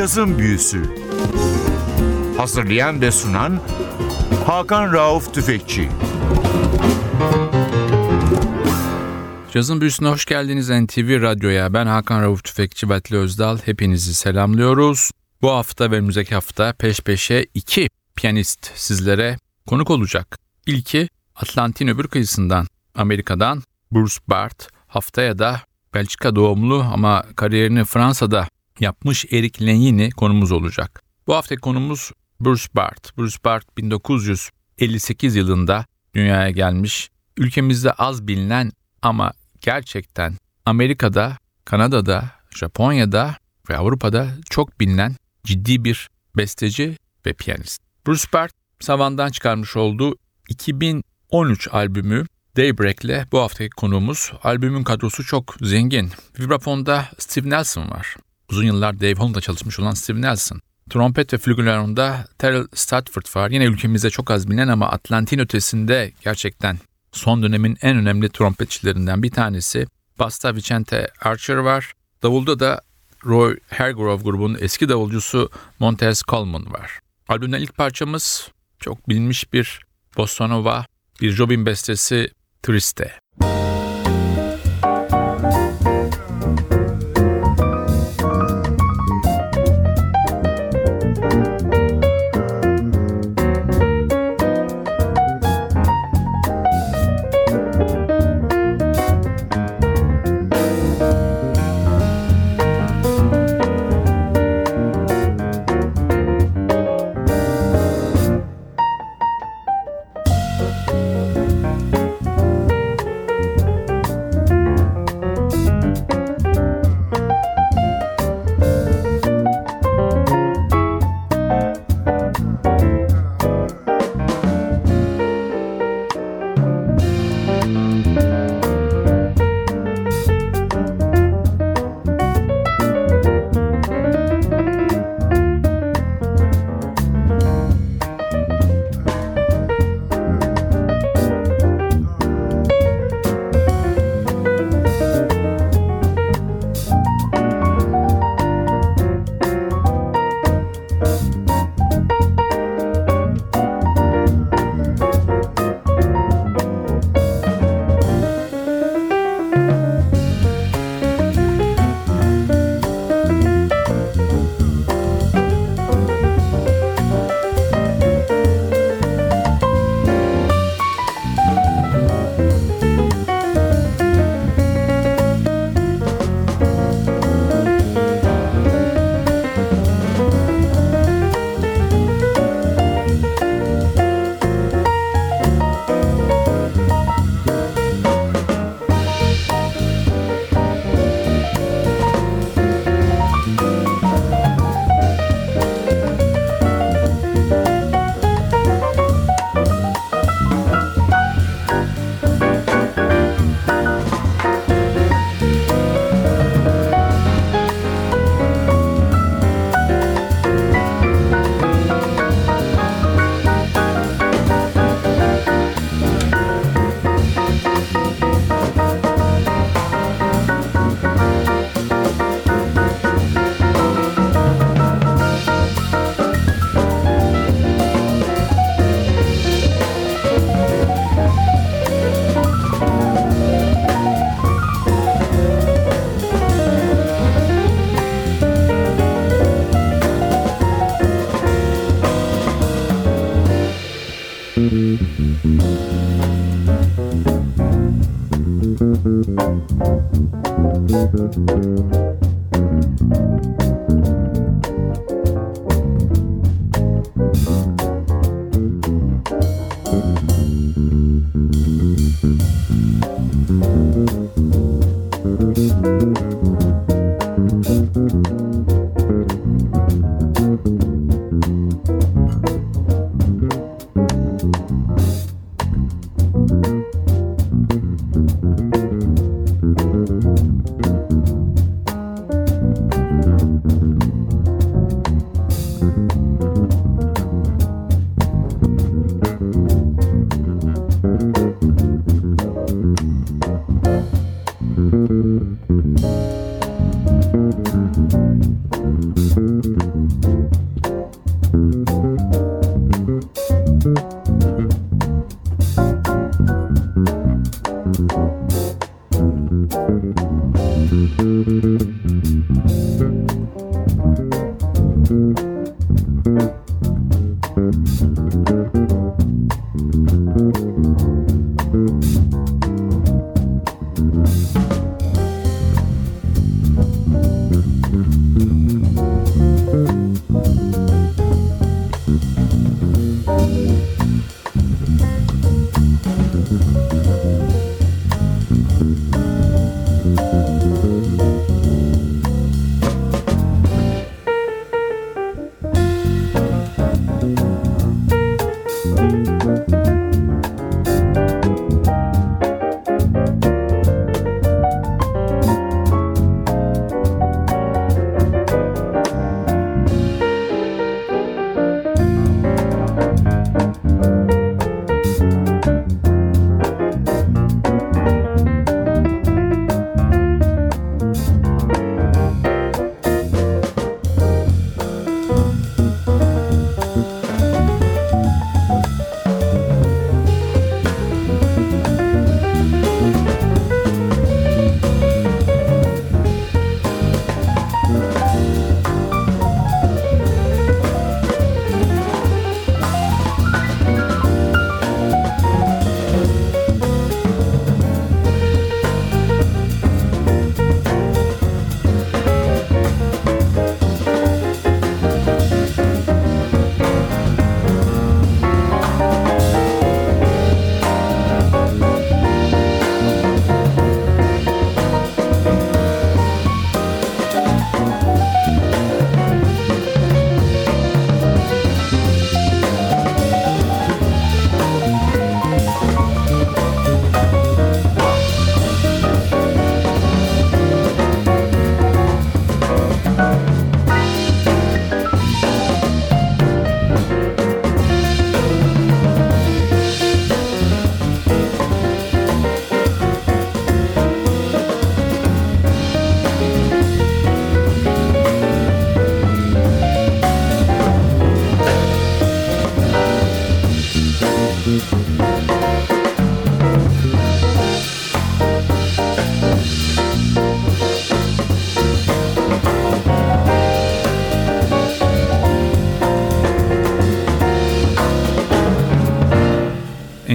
Cazın Büyüsü Hazırlayan ve sunan Hakan Rauf Tüfekçi Cazın Büyüsü'ne hoş geldiniz NTV Radyo'ya. Ben Hakan Rauf Tüfekçi Vatli Özdal. Hepinizi selamlıyoruz. Bu hafta ve önümüzdeki hafta peş peşe iki piyanist sizlere konuk olacak. İlki Atlantin öbür kıyısından, Amerika'dan Bruce Bart. Haftaya da Belçika doğumlu ama kariyerini Fransa'da yapmış Eric Lenyini konumuz olacak. Bu haftaki konumuz Bruce Bart. Bruce Bart 1958 yılında dünyaya gelmiş. Ülkemizde az bilinen ama gerçekten Amerika'da, Kanada'da, Japonya'da ve Avrupa'da çok bilinen ciddi bir besteci ve piyanist. Bruce Bart, Savan'dan çıkarmış olduğu 2013 albümü Daybreak'le bu haftaki konuğumuz. Albümün kadrosu çok zengin. Vibrafonda Steve Nelson var. Uzun yıllar Dave Holland'da çalışmış olan Steve Nelson. Trompet ve flügelhorn'da Terrell Statford var. Yine ülkemizde çok az bilinen ama Atlantin ötesinde gerçekten son dönemin en önemli trompetçilerinden bir tanesi. Basta Vicente Archer var. Davulda da Roy Hargrove grubunun eski davulcusu Montez Coleman var. Albümden ilk parçamız çok bilinmiş bir bossa nova, bir Jobin bestesi Triste.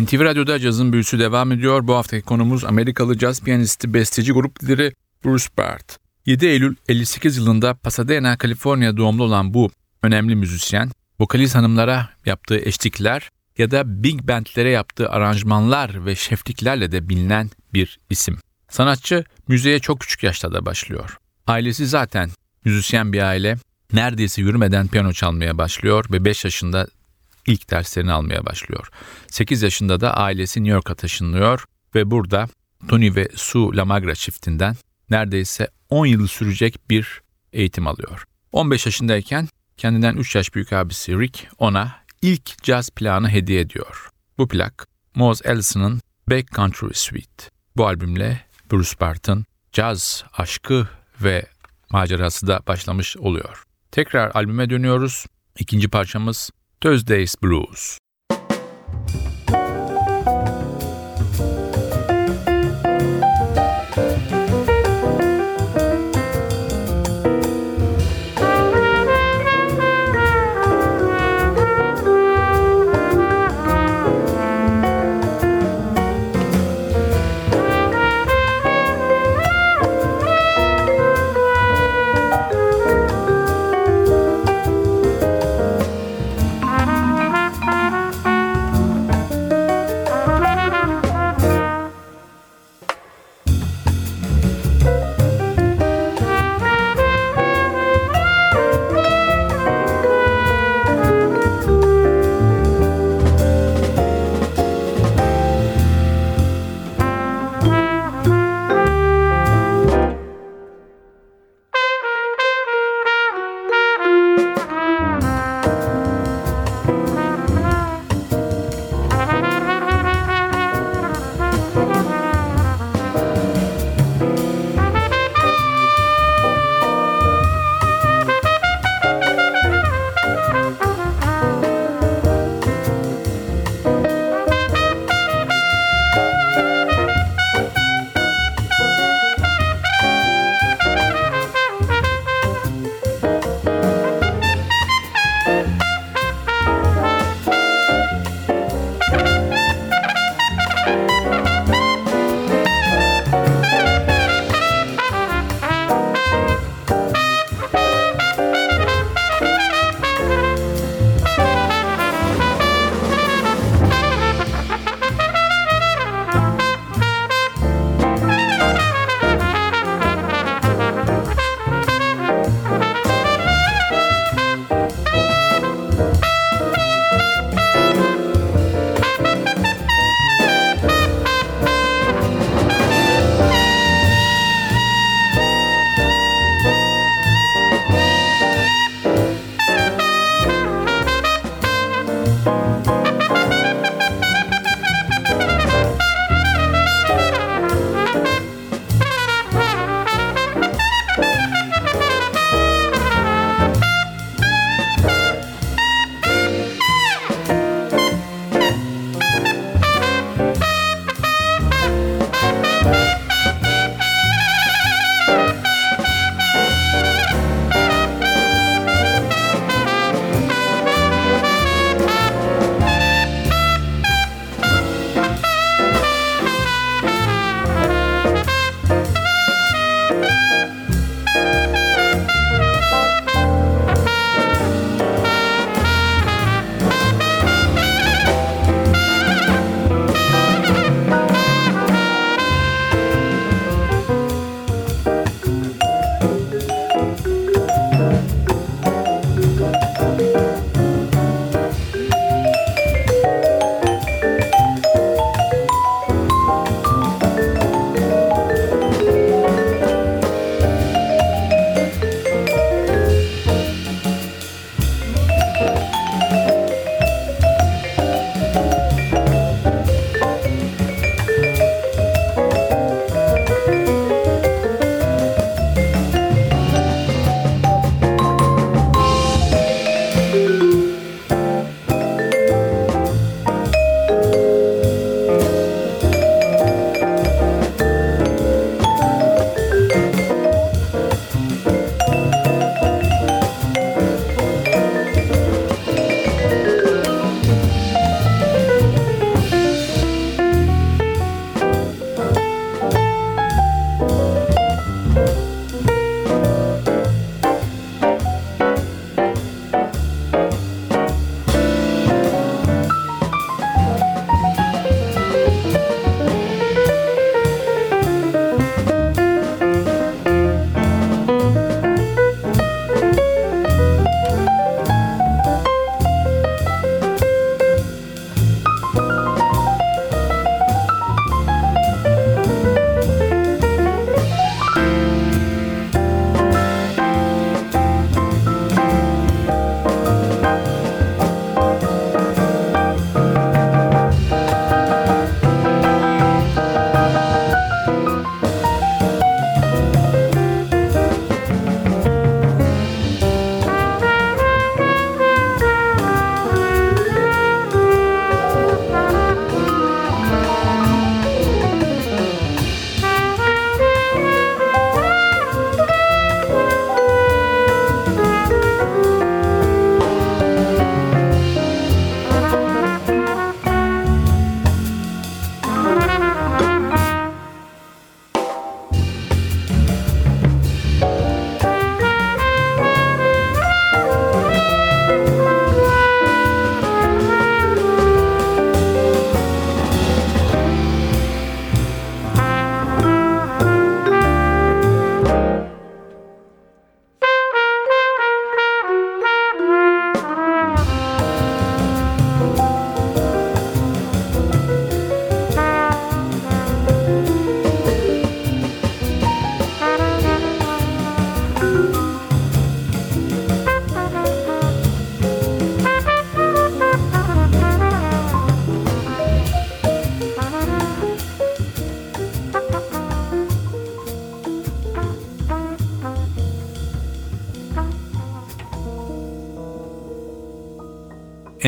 NTV Radyo'da cazın büyüsü devam ediyor. Bu haftaki konumuz Amerikalı caz piyanisti, besteci, grup lideri Bruce Bart. 7 Eylül 58 yılında Pasadena, Kaliforniya doğumlu olan bu önemli müzisyen, vokalist hanımlara yaptığı eşlikler ya da big bandlere yaptığı aranjmanlar ve şefliklerle de bilinen bir isim. Sanatçı müziğe çok küçük yaşta da başlıyor. Ailesi zaten müzisyen bir aile. Neredeyse yürümeden piyano çalmaya başlıyor ve 5 yaşında ilk derslerini almaya başlıyor. 8 yaşında da ailesi New York'a taşınıyor ve burada Tony ve Sue Lamagra çiftinden neredeyse 10 yıl sürecek bir eğitim alıyor. 15 yaşındayken kendinden 3 yaş büyük abisi Rick ona ilk caz plağını hediye ediyor. Bu plak Mose Ellison'ın Back Country Suite. Bu albümle Bruce Barton caz aşkı ve macerası da başlamış oluyor. Tekrar albüme dönüyoruz. İkinci parçamız Thursday's Blues.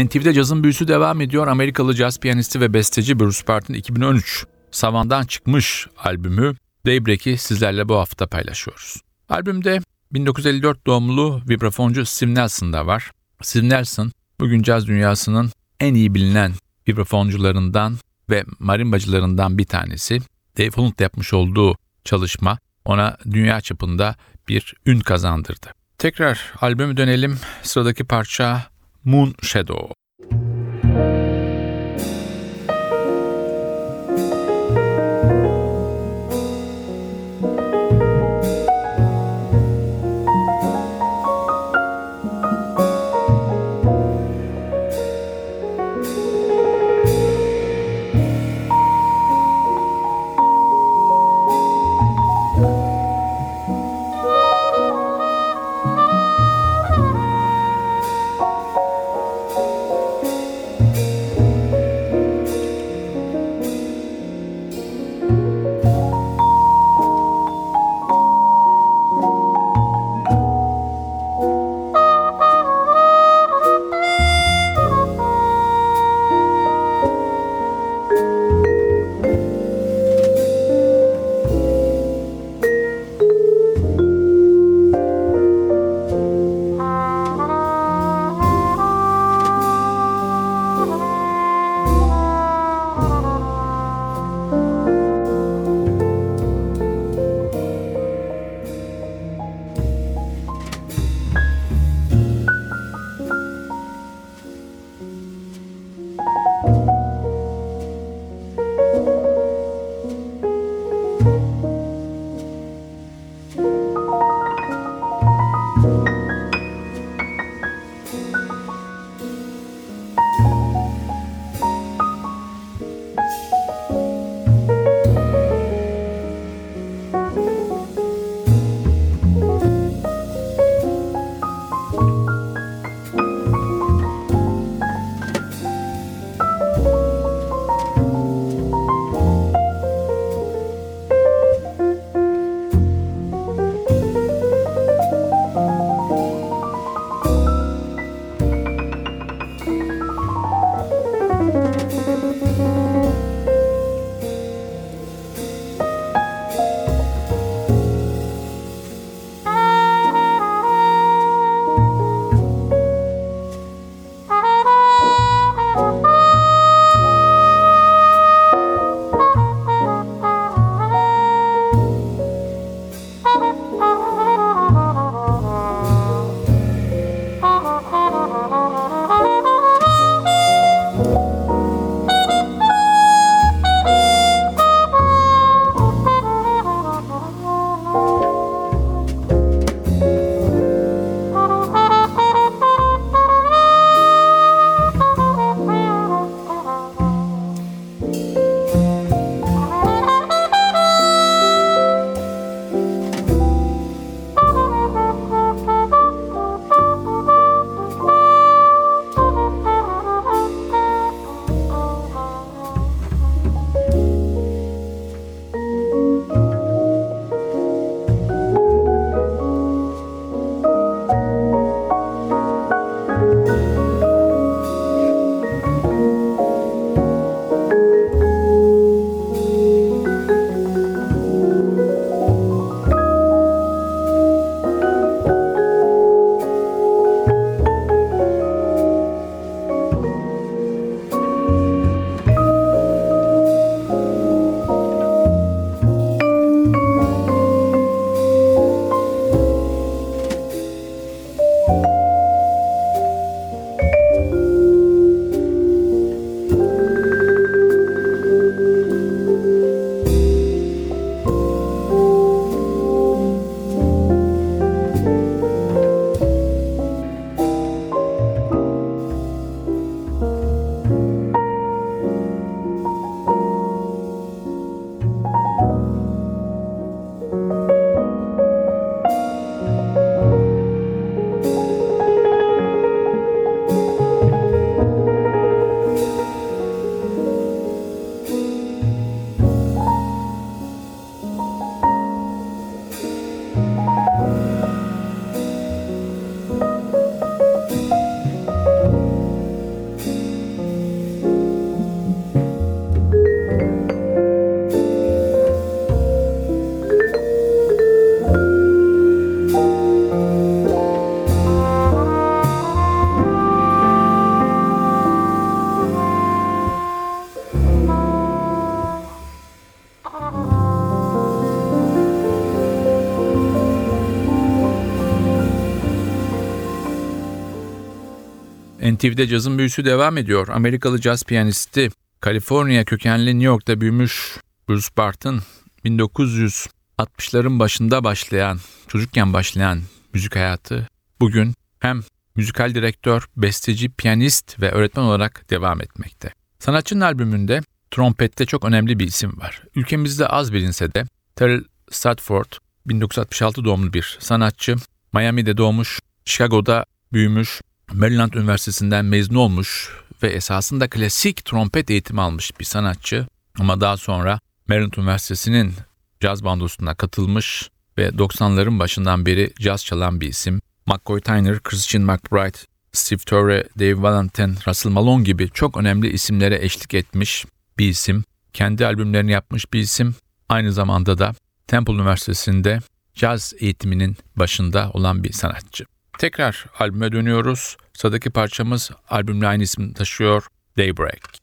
NTV'de cazın büyüsü devam ediyor. Amerikalı caz piyanisti ve besteci Bruce Spartan 2013 Savan'dan çıkmış albümü Daybreak'i sizlerle bu hafta paylaşıyoruz. Albümde 1954 doğumlu vibrafoncu Steve Nelson da var. Steve Nelson bugün caz dünyasının en iyi bilinen vibrafoncularından ve marimbacılarından bir tanesi. Dave Holland'la yapmış olduğu çalışma ona dünya çapında bir ün kazandırdı. Tekrar albümü dönelim. Sıradaki parça Moon Shadow. NTV'de cazın büyüsü devam ediyor. Amerikalı caz piyanisti, Kaliforniya kökenli New York'ta büyümüş Bruce Barton, 1960'ların başında başlayan, çocukken başlayan müzik hayatı bugün hem müzikal direktör, besteci, piyanist ve öğretmen olarak devam etmekte. Sanatçının albümünde trompette çok önemli bir isim var. Ülkemizde az bilinse de Terrell Stratford 1966 doğumlu bir sanatçı. Miami'de doğmuş, Chicago'da büyümüş, Maryland Üniversitesi'nden mezun olmuş ve esasında klasik trompet eğitimi almış bir sanatçı. Ama daha sonra Maryland Üniversitesi'nin caz bandosuna katılmış ve 90'ların başından beri caz çalan bir isim. McCoy Tyner, Christian McBride, Steve Torre, Dave Valentin, Russell Malone gibi çok önemli isimlere eşlik etmiş bir isim. Kendi albümlerini yapmış bir isim. Aynı zamanda da Temple Üniversitesi'nde caz eğitiminin başında olan bir sanatçı. Tekrar albüme dönüyoruz. Sıradaki parçamız albümle aynı isim taşıyor. Daybreak.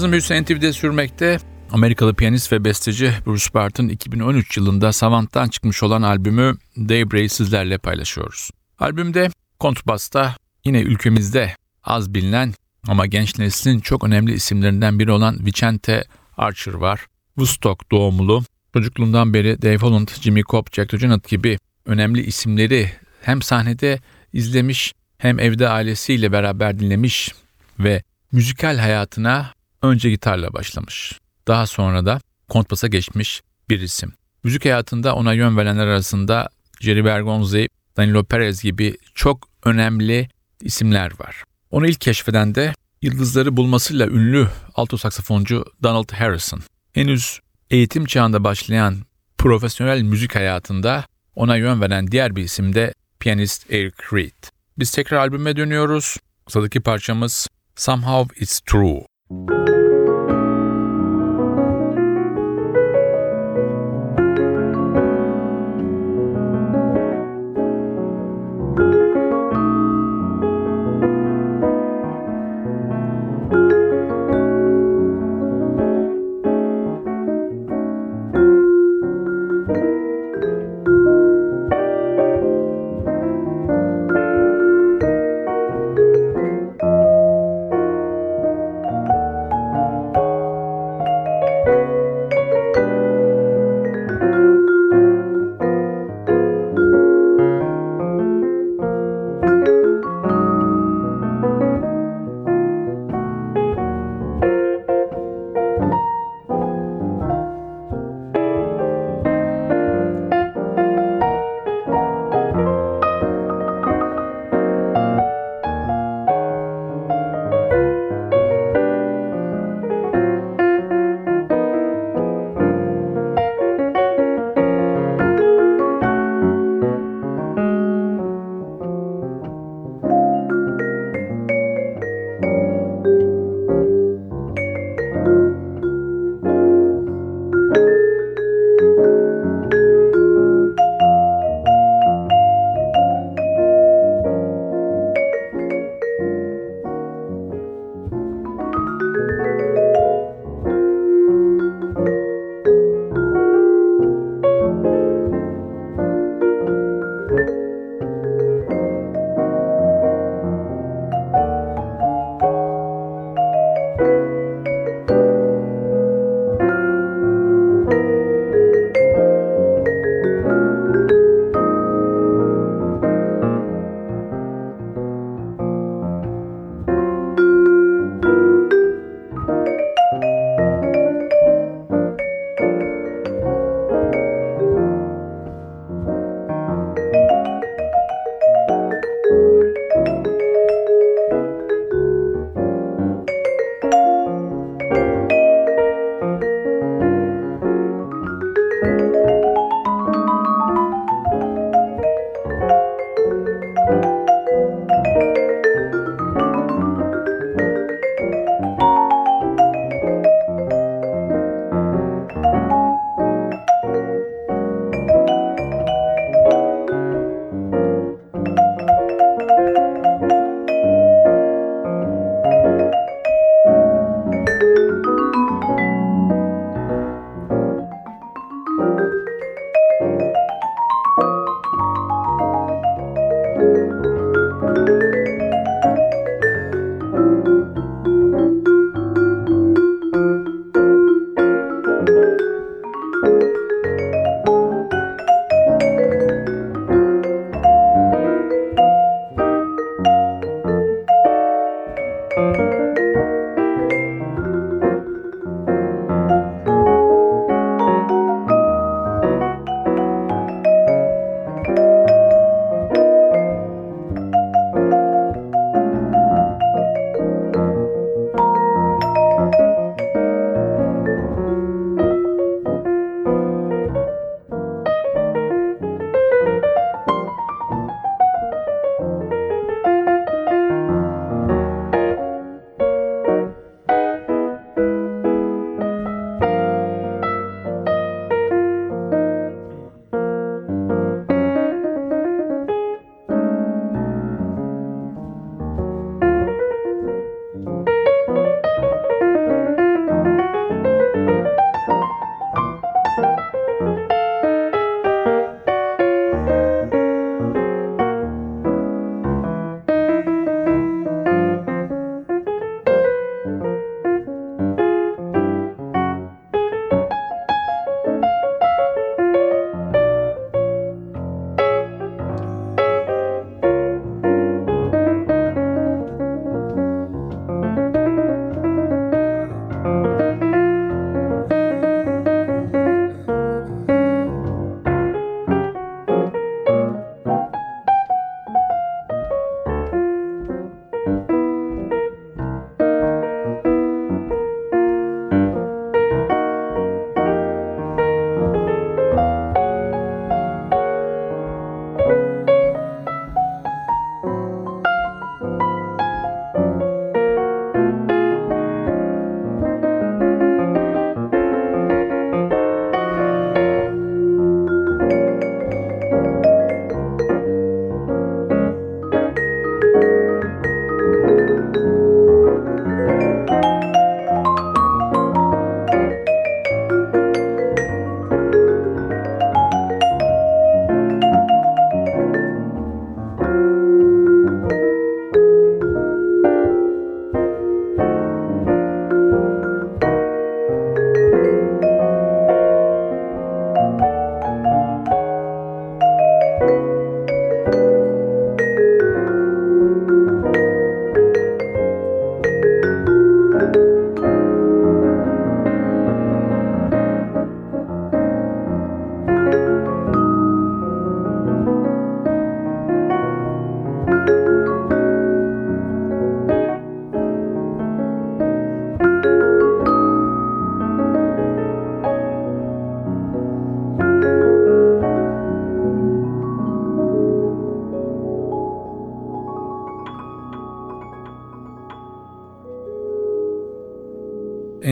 Cazın büyüsü NTV'de sürmekte. Amerikalı piyanist ve besteci Bruce Barton 2013 yılında Savant'tan çıkmış olan albümü Daybreak'i sizlerle paylaşıyoruz. Albümde kontrbasta yine ülkemizde az bilinen ama genç neslin çok önemli isimlerinden biri olan Vicente Archer var. Woodstock doğumlu. Çocukluğundan beri Dave Holland, Jimmy Cobb, Jack DeJohnette gibi önemli isimleri hem sahnede izlemiş hem evde ailesiyle beraber dinlemiş ve müzikal hayatına önce gitarla başlamış. Daha sonra da kontbasa geçmiş bir isim. Müzik hayatında ona yön verenler arasında Jerry Bergonzi, Danilo Perez gibi çok önemli isimler var. Onu ilk keşfeden de yıldızları bulmasıyla ünlü alto saksafoncu Donald Harrison. Henüz eğitim çağında başlayan profesyonel müzik hayatında ona yön veren diğer bir isim de piyanist Eric Reed. Biz tekrar albüme dönüyoruz. Sıradaki parçamız Somehow It's True.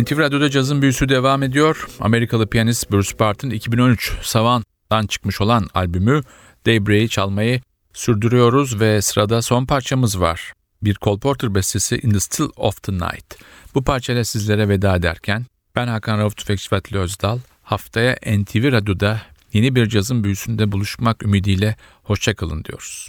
NTV Radyo'da cazın büyüsü devam ediyor. Amerikalı piyanist Bruce Spartan 2013 Savant'tan çıkmış olan albümü Daybreak'i çalmayı sürdürüyoruz ve sırada son parçamız var. Bir Cole Porter bestesi In the Still of the Night. Bu parçayla sizlere veda ederken ben Hakan Rauf Tüfekçi Vatli Özdal. Haftaya NTV Radyo'da yeni bir cazın büyüsünde buluşmak ümidiyle hoşçakalın diyoruz.